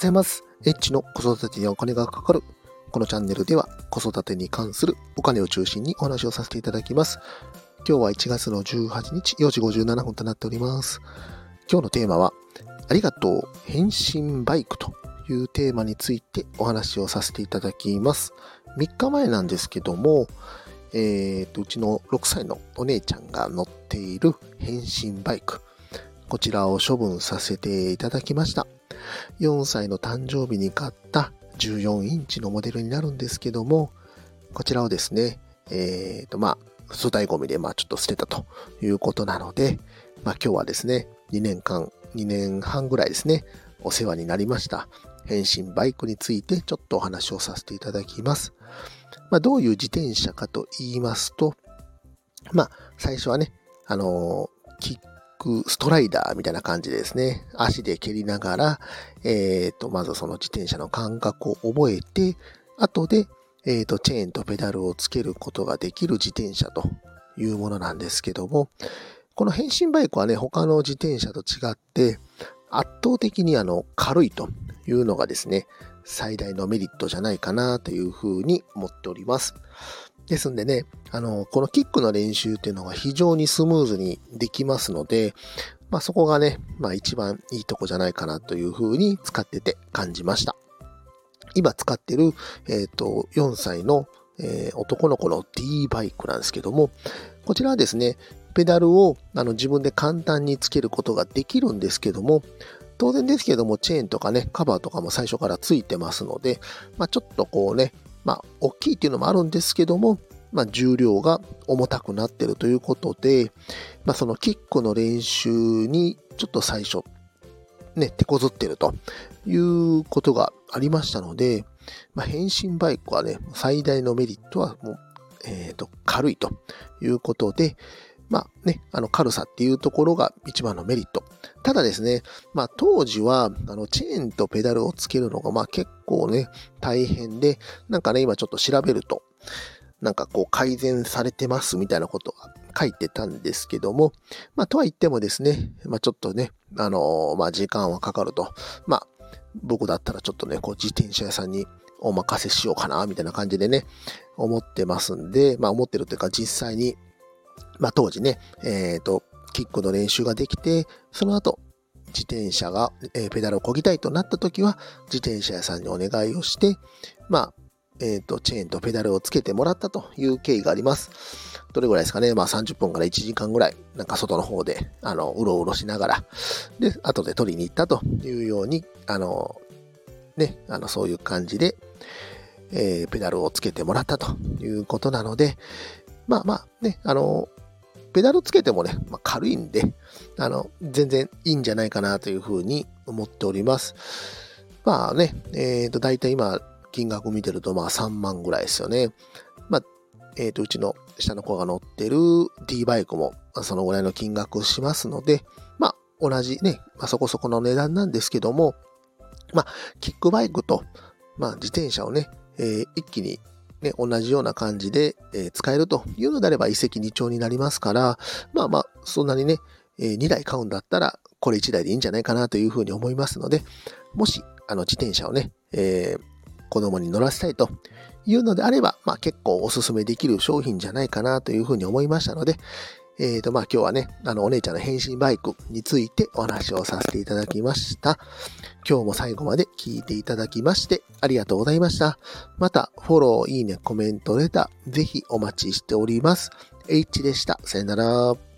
ございます。エッチの子育てにお金がかかる。このチャンネルでは子育てに関するお金を中心にお話をさせていただきます。今日は1月の18日4時57分となっております。今日のテーマは、ありがとう変身バイクというテーマについてお話をさせていただきます。3日前なんですけども、えー、とうちの6歳のお姉ちゃんが乗っている変身バイク。こちらを処分させていただきました。4歳の誕生日に買った14インチのモデルになるんですけども、こちらをですね、えー、と、まあ、粗大ゴミで、まあ、ちょっと捨てたということなので、まあ、今日はですね、2年間、2年半ぐらいですね、お世話になりました。変身バイクについてちょっとお話をさせていただきます。まあ、どういう自転車かと言いますと、まあ、最初はね、あのー、キックストライダーみたいな感じでですね、足で蹴りながら、えっ、ー、と、まずその自転車の感覚を覚えて、後で、えっ、ー、と、チェーンとペダルをつけることができる自転車というものなんですけども、この変身バイクはね、他の自転車と違って、圧倒的にあの、軽いというのがですね、最大のメリットじゃないかなというふうに思っております。ですんでね、あの、このキックの練習っていうのが非常にスムーズにできますので、まあそこがね、まあ一番いいとこじゃないかなというふうに使ってて感じました。今使ってる、えっ、ー、と、4歳の、えー、男の子の D バイクなんですけども、こちらはですね、ペダルをあの自分で簡単につけることができるんですけども、当然ですけども、チェーンとかね、カバーとかも最初からついてますので、まあちょっとこうね、まあ、大きいっていうのもあるんですけども、まあ、重量が重たくなってるということで、まあ、そのキックの練習にちょっと最初、ね、手こずってるということがありましたので、まあ、変身バイクはね、最大のメリットはもう、えっ、ー、と、軽いということで、まあね、あの軽さっていうところが一番のメリット。ただですね、まあ当時は、あのチェーンとペダルをつけるのがまあ結構ね、大変で、なんかね、今ちょっと調べると、なんかこう改善されてますみたいなことが書いてたんですけども、まあとは言ってもですね、まあちょっとね、あのー、まあ時間はかかると。まあ僕だったらちょっとね、こう自転車屋さんにお任せしようかな、みたいな感じでね、思ってますんで、まあ思ってるというか実際にまあ当時ね、えっ、ー、と、キックの練習ができて、その後、自転車が、えー、ペダルを漕ぎたいとなった時は、自転車屋さんにお願いをして、まあ、えっ、ー、と、チェーンとペダルをつけてもらったという経緯があります。どれぐらいですかねまあ30分から1時間ぐらい、なんか外の方で、あの、うろうろしながら、で、後で取りに行ったというように、あの、ね、あの、そういう感じで、えー、ペダルをつけてもらったということなので、まあまあね、あの、ペダルつけてもね、まあ、軽いんで、あの、全然いいんじゃないかなというふうに思っております。まあね、えっ、ー、と、だいたい今、金額見てると、まあ3万ぐらいですよね。まあ、えっ、ー、と、うちの下の子が乗ってる D バイクも、ま、そのぐらいの金額しますので、まあ、同じね、まあ、そこそこの値段なんですけども、まあ、キックバイクと、まあ、自転車をね、えー、一気にね、同じような感じで、えー、使えるというのであれば一石二鳥になりますから、まあまあ、そんなにね、えー、2台買うんだったら、これ1台でいいんじゃないかなというふうに思いますので、もし、あの、自転車をね、えー、子供に乗らせたいというのであれば、まあ結構おすすめできる商品じゃないかなというふうに思いましたので、えっ、ー、と、まあ今日はね、あの、お姉ちゃんの変身バイクについてお話をさせていただきました。今日も最後まで聞いていただきましてありがとうございました。また、フォロー、いいね、コメント、レター、ぜひお待ちしております。H でした。さよなら。